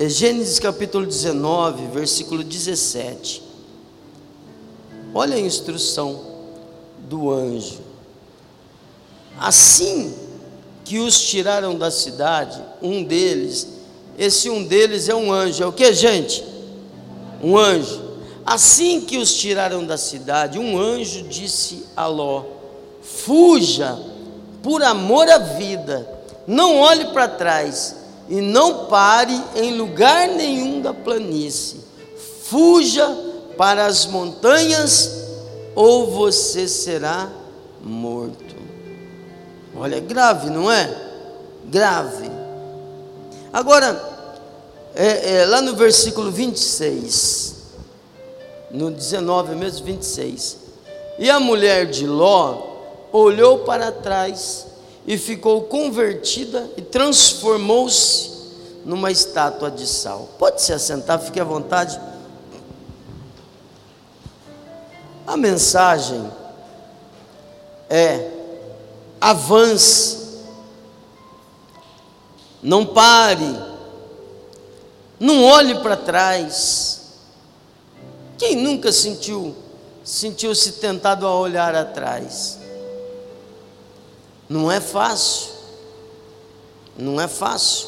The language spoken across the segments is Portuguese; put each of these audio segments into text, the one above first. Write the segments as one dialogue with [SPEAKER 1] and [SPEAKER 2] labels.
[SPEAKER 1] É Gênesis capítulo 19, versículo 17. Olha a instrução do anjo. Assim que os tiraram da cidade, um deles, esse um deles é um anjo, é o que, gente? Um anjo. Assim que os tiraram da cidade, um anjo disse a Ló: Fuja, por amor à vida, não olhe para trás e não pare em lugar nenhum da planície. Fuja para as montanhas, ou você será morto. Olha, é grave, não é? Grave. Agora, é, é, lá no versículo 26, no 19 mesmo, 26. E a mulher de Ló olhou para trás e ficou convertida e transformou-se numa estátua de sal. Pode se assentar, fique à vontade. A mensagem é: avance, não pare, não olhe para trás. Quem nunca sentiu sentiu-se tentado a olhar atrás? Não é fácil. Não é fácil.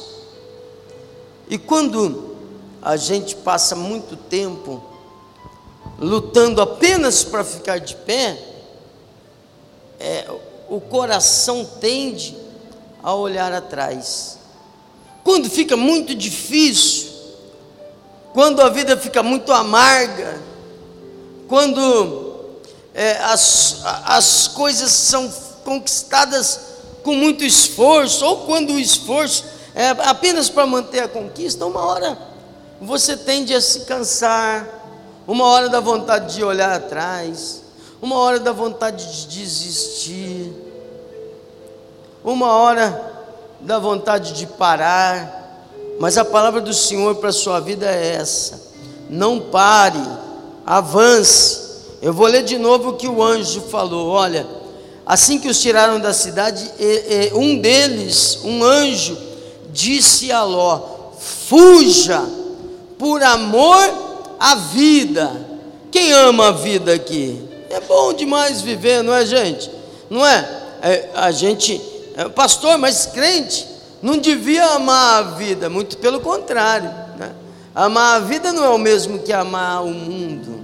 [SPEAKER 1] E quando a gente passa muito tempo lutando apenas para ficar de pé, é, o coração tende a olhar atrás. Quando fica muito difícil, quando a vida fica muito amarga, quando é, as, as coisas são conquistadas com muito esforço, ou quando o esforço é apenas para manter a conquista, uma hora você tende a se cansar, uma hora da vontade de olhar atrás, uma hora da vontade de desistir, uma hora da vontade de parar, mas a palavra do Senhor para a sua vida é essa: não pare, avance. Eu vou ler de novo o que o anjo falou, olha. Assim que os tiraram da cidade, um deles, um anjo, disse a Ló: Fuja, por amor à vida. Quem ama a vida aqui? É bom demais viver, não é, gente? Não é? é a gente, é, pastor, mas crente, não devia amar a vida, muito pelo contrário. Né? Amar a vida não é o mesmo que amar o mundo.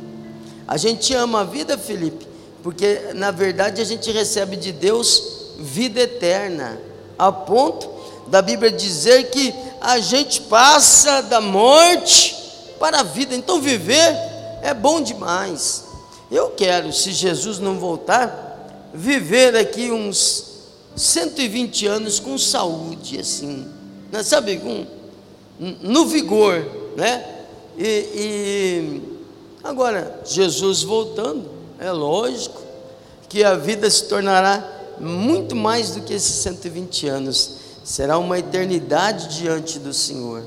[SPEAKER 1] A gente ama a vida, Felipe, porque na verdade a gente recebe de Deus vida eterna, a ponto da Bíblia dizer que a gente passa da morte para a vida. Então viver é bom demais. Eu quero, se Jesus não voltar, viver aqui uns 120 anos com saúde, assim, né? sabe, com, no vigor, né? E, e agora, Jesus voltando, é lógico que a vida se tornará muito mais do que esses 120 anos, será uma eternidade diante do Senhor.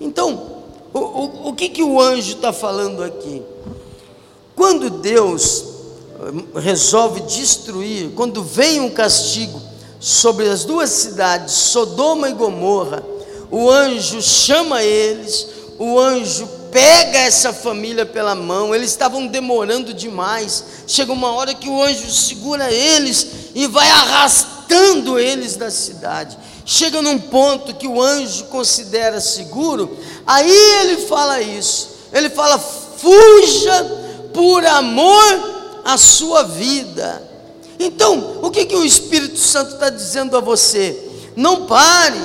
[SPEAKER 1] Então, o, o, o que, que o anjo está falando aqui? Quando Deus eh, resolve destruir, quando vem um castigo sobre as duas cidades, Sodoma e Gomorra, o anjo chama eles, o anjo pega essa família pela mão, eles estavam demorando demais. Chega uma hora que o anjo segura eles e vai arrastando eles da cidade. Chega num ponto que o anjo considera seguro, aí ele fala isso. Ele fala: fuja por amor à sua vida. Então, o que, que o Espírito Santo está dizendo a você? Não pare,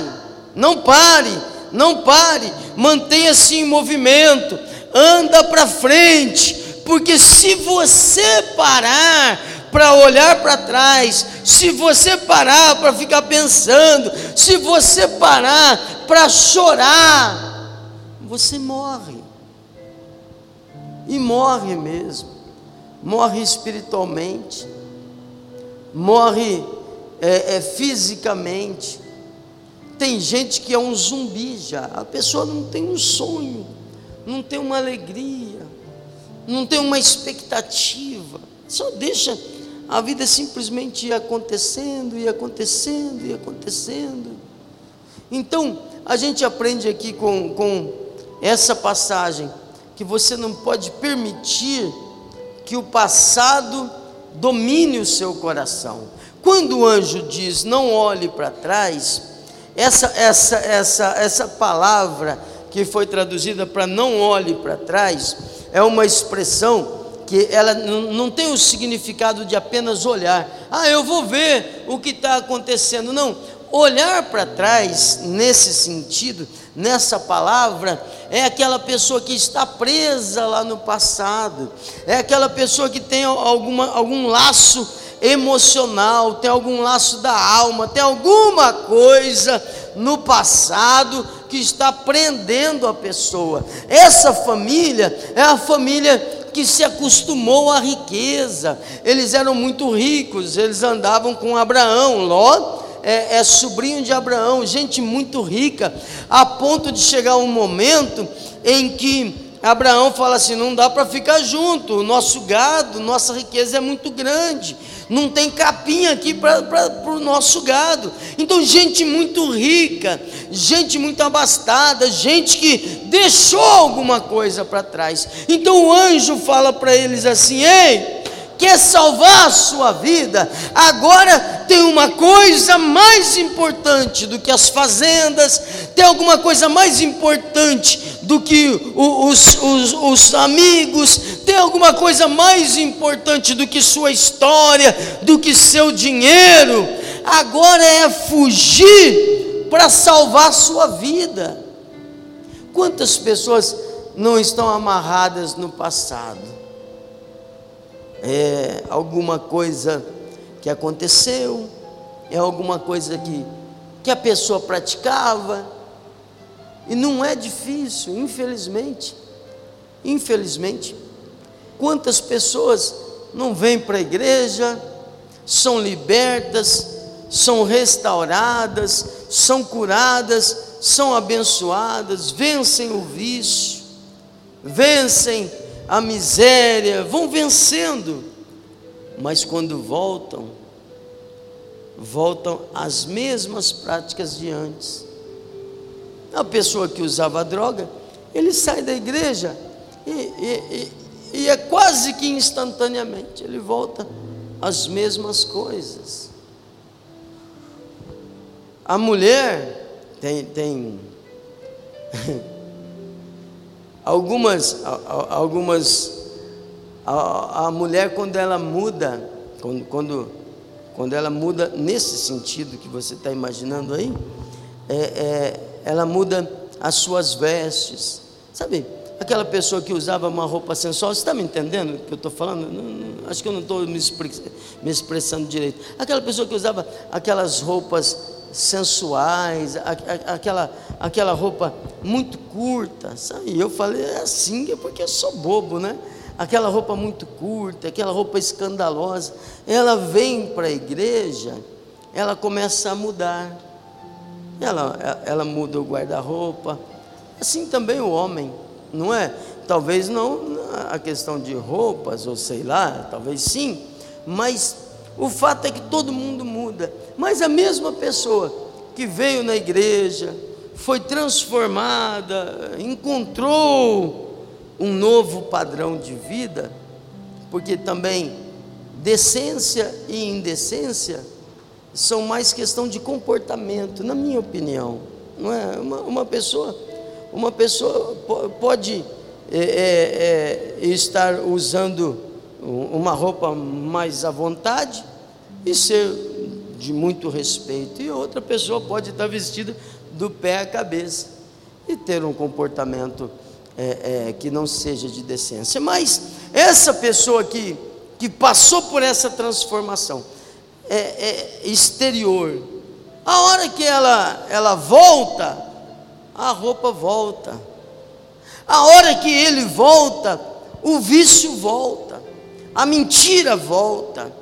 [SPEAKER 1] não pare, não pare, mantenha-se em movimento, anda para frente, porque se você parar para olhar para trás, se você parar para ficar pensando, se você parar para chorar, você morre. E morre mesmo, morre espiritualmente, morre é, é, fisicamente, tem gente que é um zumbi já, a pessoa não tem um sonho, não tem uma alegria, não tem uma expectativa, só deixa a vida simplesmente ir acontecendo, e acontecendo, e acontecendo. Então, a gente aprende aqui com, com essa passagem que você não pode permitir que o passado domine o seu coração. Quando o anjo diz não olhe para trás, essa, essa, essa, essa palavra que foi traduzida para não olhe para trás é uma expressão que ela não tem o significado de apenas olhar. Ah, eu vou ver o que está acontecendo. Não, olhar para trás nesse sentido, nessa palavra, é aquela pessoa que está presa lá no passado, é aquela pessoa que tem alguma, algum laço emocional, tem algum laço da alma, tem alguma coisa no passado que está prendendo a pessoa. Essa família é a família que se acostumou à riqueza. Eles eram muito ricos, eles andavam com Abraão. Ló é, é sobrinho de Abraão, gente muito rica, a ponto de chegar um momento em que Abraão fala assim: não dá para ficar junto, o nosso gado, nossa riqueza é muito grande, não tem capinha aqui para o nosso gado. Então, gente muito rica, gente muito abastada, gente que deixou alguma coisa para trás. Então, o anjo fala para eles assim: ei quer salvar a sua vida, agora tem uma coisa mais importante do que as fazendas, tem alguma coisa mais importante do que os, os, os amigos, tem alguma coisa mais importante do que sua história, do que seu dinheiro. Agora é fugir para salvar sua vida. Quantas pessoas não estão amarradas no passado? É alguma coisa que aconteceu, é alguma coisa que, que a pessoa praticava, e não é difícil, infelizmente. Infelizmente, quantas pessoas não vêm para a igreja, são libertas, são restauradas, são curadas, são abençoadas, vencem o vício, vencem a miséria, vão vencendo, mas quando voltam, voltam às mesmas práticas de antes. A pessoa que usava droga, ele sai da igreja e, e, e, e é quase que instantaneamente ele volta às mesmas coisas. A mulher tem, tem Algumas, algumas, a, a mulher quando ela muda, quando, quando, quando ela muda nesse sentido que você está imaginando aí, é, é, ela muda as suas vestes, sabe? Aquela pessoa que usava uma roupa sensual, você está me entendendo o que eu estou falando? Não, não, acho que eu não estou me, me expressando direito. Aquela pessoa que usava aquelas roupas sensuais, aquela, aquela roupa muito curta, sabe? E eu falei é assim, é porque eu sou bobo, né? Aquela roupa muito curta, aquela roupa escandalosa. Ela vem para a igreja, ela começa a mudar. Ela, ela muda o guarda-roupa. Assim também o homem, não é? Talvez não a questão de roupas, ou sei lá, talvez sim, mas o fato é que todo mundo muda. Mas a mesma pessoa que veio na igreja, foi transformada, encontrou um novo padrão de vida, porque também decência e indecência são mais questão de comportamento, na minha opinião. Não é uma, uma pessoa, uma pessoa pode é, é, é, estar usando uma roupa mais à vontade e ser de muito respeito, e outra pessoa pode estar vestida do pé à cabeça e ter um comportamento é, é, que não seja de decência. Mas essa pessoa que, que passou por essa transformação é, é exterior, a hora que ela, ela volta, a roupa volta. A hora que ele volta, o vício volta, a mentira volta.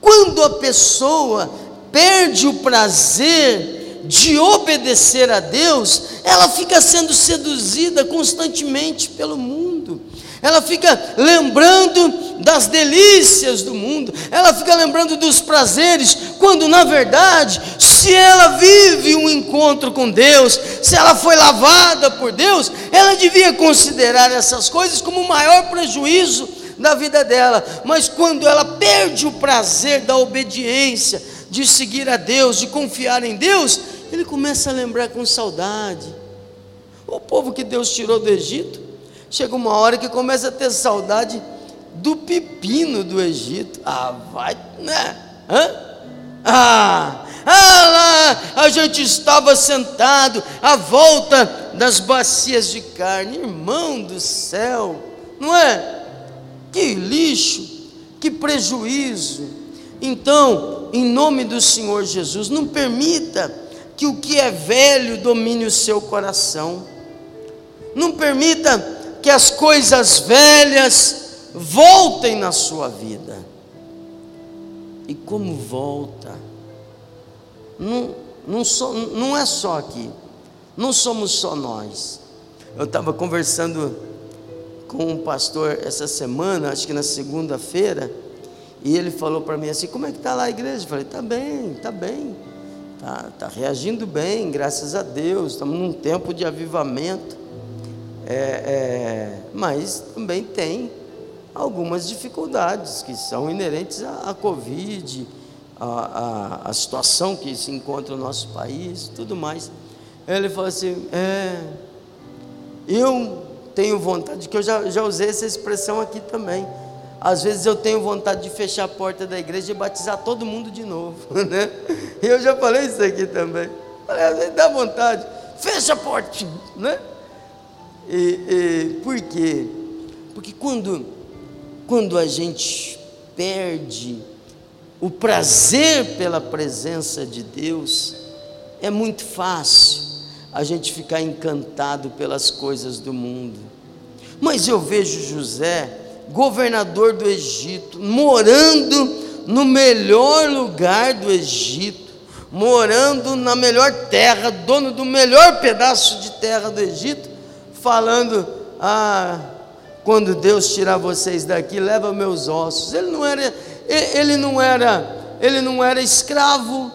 [SPEAKER 1] Quando a pessoa perde o prazer de obedecer a Deus, ela fica sendo seduzida constantemente pelo mundo. ela fica lembrando das delícias do mundo, ela fica lembrando dos prazeres, quando na verdade, se ela vive um encontro com Deus, se ela foi lavada por Deus, ela devia considerar essas coisas como o maior prejuízo da vida dela, mas quando ela perde o prazer da obediência, de seguir a Deus, de confiar em Deus, ele começa a lembrar com saudade. O povo que Deus tirou do Egito, chega uma hora que começa a ter saudade do pepino do Egito. Ah, vai, né? Hã? Ah, ah, lá a gente estava sentado à volta das bacias de carne, irmão do céu, não é? Que lixo, que prejuízo. Então, em nome do Senhor Jesus, não permita que o que é velho domine o seu coração. Não permita que as coisas velhas voltem na sua vida. E como volta? Não, não, so, não é só aqui, não somos só nós. Eu estava conversando com um pastor essa semana, acho que na segunda-feira, e ele falou para mim assim: Como é que está lá a igreja? Eu falei: Está bem, está bem, está tá reagindo bem, graças a Deus, estamos num tempo de avivamento. É, é, mas também tem algumas dificuldades que são inerentes à, à Covid, à, à, à, situação que se encontra no nosso país, tudo mais. Ele falou assim: é, eu tenho vontade, que eu já, já usei essa expressão aqui também. Às vezes eu tenho vontade de fechar a porta da igreja e batizar todo mundo de novo, né? Eu já falei isso aqui também. Falei, às vezes dá vontade, fecha a porta, né? E, e, por quê? Porque quando, quando a gente perde o prazer pela presença de Deus, é muito fácil a gente ficar encantado pelas coisas do mundo. Mas eu vejo José, governador do Egito, morando no melhor lugar do Egito, morando na melhor terra, dono do melhor pedaço de terra do Egito, falando: Ah, quando Deus tirar vocês daqui, leva meus ossos. Ele não era, ele não era, ele não era escravo.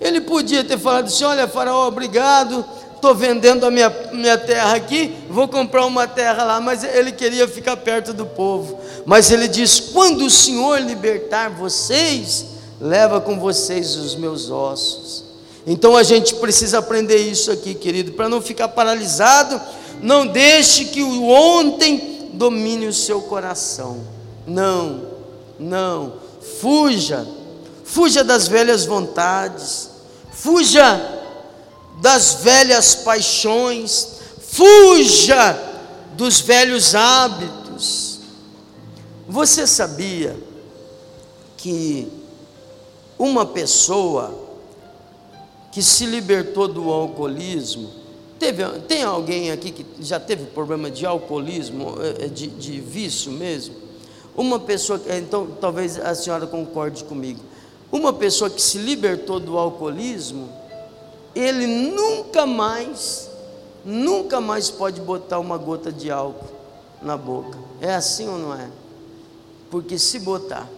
[SPEAKER 1] Ele podia ter falado assim: Olha, Faraó, obrigado. Estou vendendo a minha, minha terra aqui, vou comprar uma terra lá, mas ele queria ficar perto do povo. Mas ele diz: quando o Senhor libertar vocês, leva com vocês os meus ossos. Então a gente precisa aprender isso aqui, querido, para não ficar paralisado não deixe que o ontem domine o seu coração. Não, não. Fuja, fuja das velhas vontades, fuja das velhas paixões, fuja dos velhos hábitos. Você sabia que uma pessoa que se libertou do alcoolismo, Teve, tem alguém aqui que já teve problema de alcoolismo, é, é, de, de vício mesmo? Uma pessoa, então talvez a senhora concorde comigo. Uma pessoa que se libertou do alcoolismo, ele nunca mais, nunca mais pode botar uma gota de álcool na boca. É assim ou não é? Porque se botar,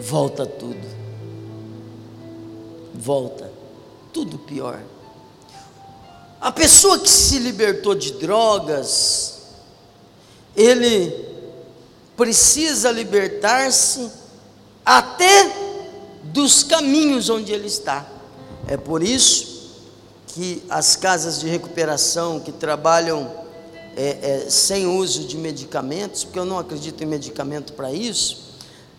[SPEAKER 1] volta tudo volta tudo pior. A pessoa que se libertou de drogas, ele precisa libertar-se até dos caminhos onde ele está. É por isso que as casas de recuperação que trabalham é, é, sem uso de medicamentos, porque eu não acredito em medicamento para isso,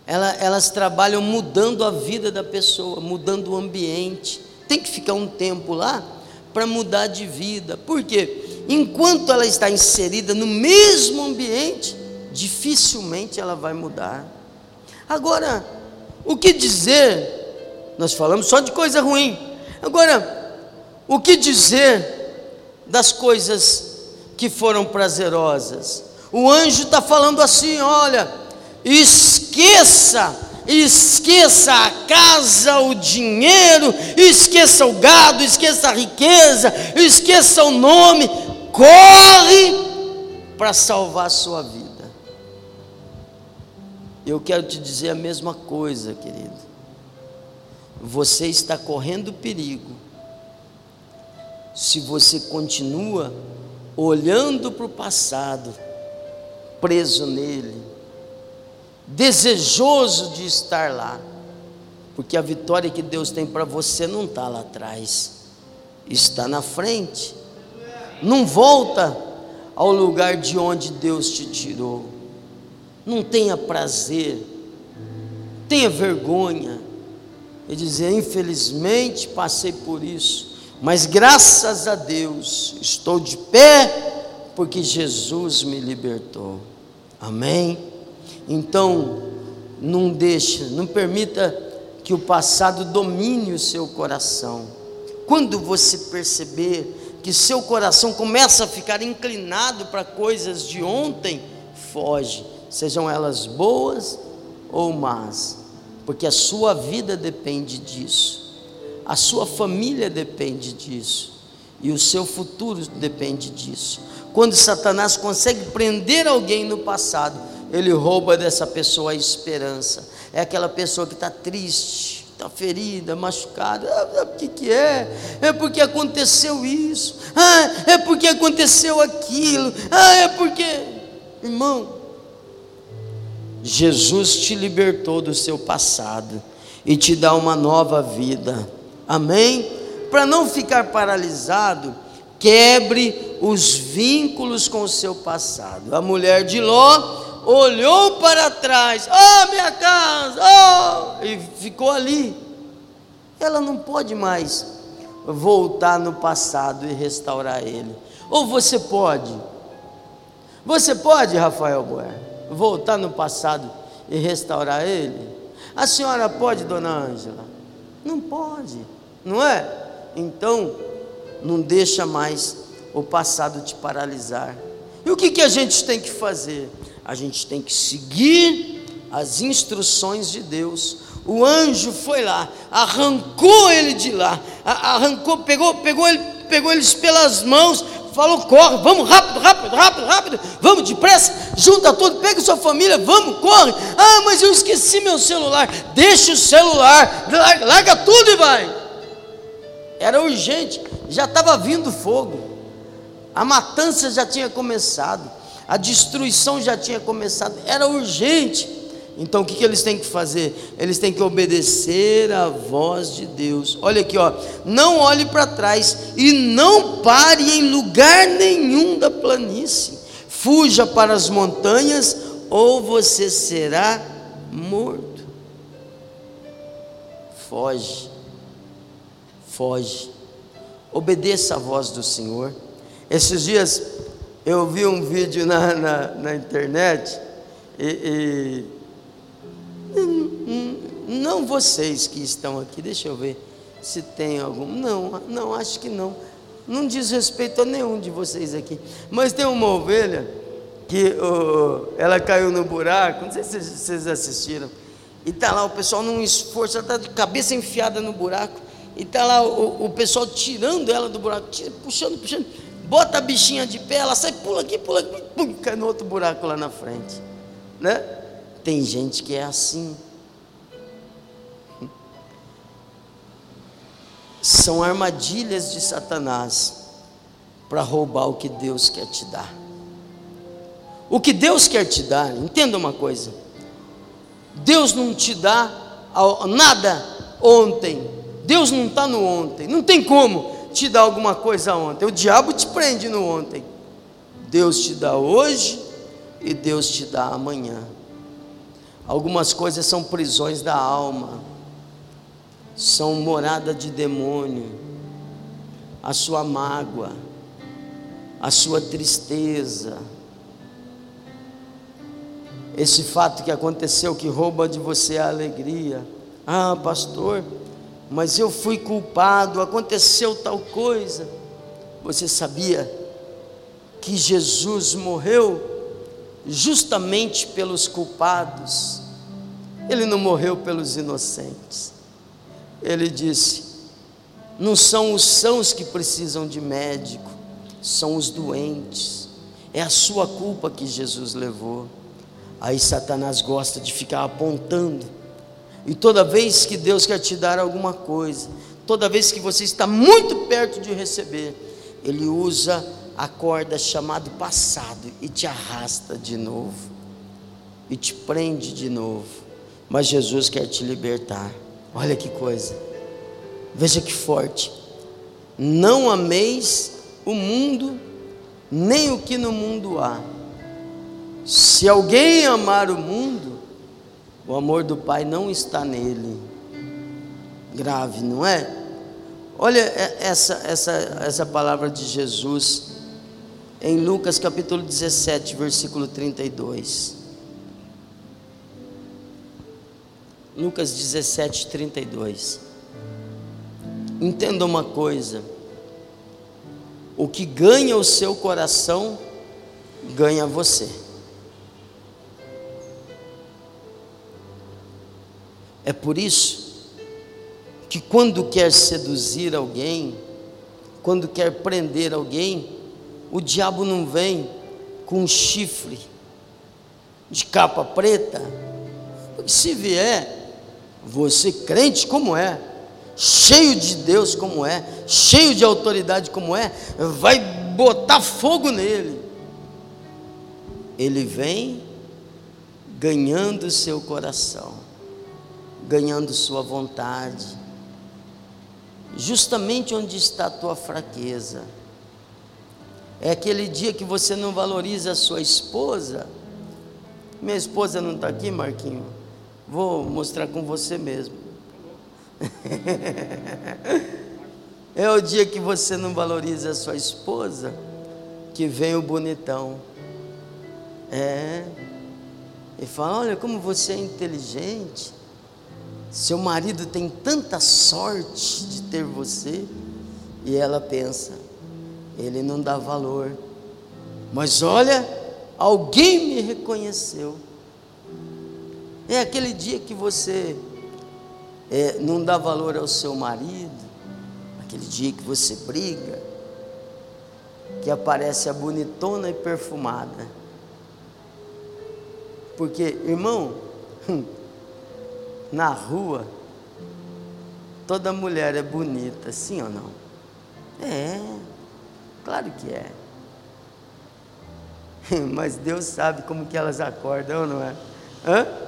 [SPEAKER 1] elas trabalham mudando a vida da pessoa, mudando o ambiente. Tem que ficar um tempo lá para mudar de vida. Por quê? Enquanto ela está inserida no mesmo ambiente, dificilmente ela vai mudar. Agora, o que dizer? Nós falamos só de coisa ruim. Agora, o que dizer das coisas que foram prazerosas? O anjo está falando assim: olha, esqueça esqueça a casa, o dinheiro, esqueça o gado, esqueça a riqueza, esqueça o nome, corre para salvar a sua vida. Eu quero te dizer a mesma coisa, querido. Você está correndo perigo se você continua olhando para o passado, preso nele, desejoso de estar lá, porque a vitória que Deus tem para você não está lá atrás, está na frente. Não volta ao lugar de onde Deus te tirou. Não tenha prazer, tenha vergonha e dizer: infelizmente passei por isso, mas graças a Deus estou de pé porque Jesus me libertou. Amém? Então, não deixe, não permita que o passado domine o seu coração. Quando você perceber que seu coração começa a ficar inclinado para coisas de ontem, foge, sejam elas boas ou más, porque a sua vida depende disso, a sua família depende disso, e o seu futuro depende disso. Quando Satanás consegue prender alguém no passado, ele rouba dessa pessoa a esperança. É aquela pessoa que está triste, está ferida, machucada. Ah, o que, que é? É porque aconteceu isso. Ah, é porque aconteceu aquilo. Ah, é porque. Irmão, Jesus te libertou do seu passado e te dá uma nova vida. Amém? Para não ficar paralisado, quebre os vínculos com o seu passado. A mulher de Ló olhou para trás, oh minha casa, oh, e ficou ali. Ela não pode mais voltar no passado e restaurar ele. Ou você pode? Você pode, Rafael Boer, voltar no passado e restaurar ele? A senhora pode, dona Ângela? Não pode, não é? Então, não deixa mais o passado te paralisar. E o que, que a gente tem que fazer? a gente tem que seguir as instruções de Deus. O anjo foi lá, arrancou ele de lá, arrancou, pegou, pegou, ele, pegou eles pelas mãos, falou: corre, vamos rápido, rápido, rápido, rápido, vamos depressa, junta tudo, pega sua família, vamos, corre. Ah, mas eu esqueci meu celular, deixa o celular, larga, larga tudo e vai. Era urgente, já estava vindo fogo, a matança já tinha começado a destruição já tinha começado, era urgente. Então o que, que eles têm que fazer? Eles têm que obedecer à voz de Deus. Olha aqui, ó. Não olhe para trás e não pare em lugar nenhum da planície. Fuja para as montanhas ou você será morto. Foge. Foge. Obedeça à voz do Senhor. Esses dias eu vi um vídeo na, na, na internet e, e, não vocês que estão aqui, deixa eu ver se tem algum. Não, não, acho que não. Não diz respeito a nenhum de vocês aqui. Mas tem uma ovelha que oh, ela caiu no buraco, não sei se vocês assistiram. E está lá o pessoal num esforço, ela está de cabeça enfiada no buraco. E está lá o, o pessoal tirando ela do buraco, puxando, puxando bota a bichinha de pé, ela sai, pula aqui, pula aqui, pum, cai no outro buraco lá na frente, né? Tem gente que é assim. São armadilhas de Satanás para roubar o que Deus quer te dar. O que Deus quer te dar, entenda uma coisa: Deus não te dá nada ontem, Deus não está no ontem, não tem como te dá alguma coisa ontem, o diabo te prende no ontem. Deus te dá hoje e Deus te dá amanhã. Algumas coisas são prisões da alma, são morada de demônio, a sua mágoa, a sua tristeza, esse fato que aconteceu que rouba de você a alegria. Ah, pastor, mas eu fui culpado, aconteceu tal coisa. Você sabia que Jesus morreu justamente pelos culpados? Ele não morreu pelos inocentes. Ele disse: não são os sãos que precisam de médico, são os doentes. É a sua culpa que Jesus levou. Aí Satanás gosta de ficar apontando. E toda vez que Deus quer te dar alguma coisa, toda vez que você está muito perto de receber, ele usa a corda chamada passado e te arrasta de novo e te prende de novo. Mas Jesus quer te libertar. Olha que coisa. Veja que forte. Não ameis o mundo, nem o que no mundo há. Se alguém amar o mundo, o amor do Pai não está nele. Grave, não é? Olha essa, essa, essa palavra de Jesus em Lucas capítulo 17, versículo 32. Lucas 17, 32. Entenda uma coisa: o que ganha o seu coração, ganha você. É por isso que quando quer seduzir alguém, quando quer prender alguém, o diabo não vem com um chifre de capa preta, porque se vier, você crente como é, cheio de Deus como é, cheio de autoridade como é, vai botar fogo nele. Ele vem ganhando seu coração, ganhando sua vontade, justamente onde está a tua fraqueza. É aquele dia que você não valoriza a sua esposa. Minha esposa não está aqui, Marquinho. Vou mostrar com você mesmo. é o dia que você não valoriza a sua esposa que vem o bonitão. É. E fala: Olha como você é inteligente. Seu marido tem tanta sorte de ter você. E ela pensa: Ele não dá valor. Mas olha, alguém me reconheceu. É aquele dia que você é, não dá valor ao seu marido, aquele dia que você briga, que aparece a bonitona e perfumada. Porque, irmão, na rua, toda mulher é bonita, sim ou não? É, claro que é. Mas Deus sabe como que elas acordam, não é? Hã?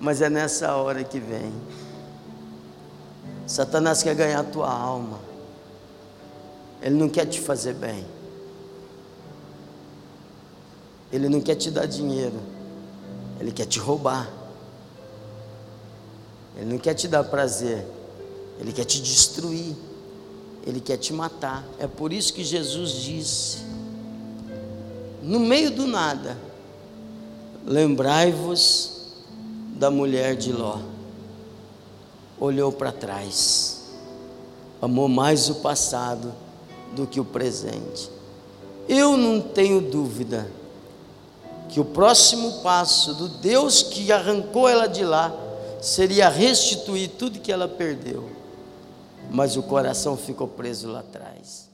[SPEAKER 1] Mas é nessa hora que vem. Satanás quer ganhar a tua alma. Ele não quer te fazer bem. Ele não quer te dar dinheiro. Ele quer te roubar. Ele não quer te dar prazer. Ele quer te destruir. Ele quer te matar. É por isso que Jesus disse: no meio do nada, lembrai-vos da mulher de Ló. Olhou para trás, amou mais o passado do que o presente. Eu não tenho dúvida que o próximo passo do Deus que arrancou ela de lá seria restituir tudo que ela perdeu, mas o coração ficou preso lá atrás.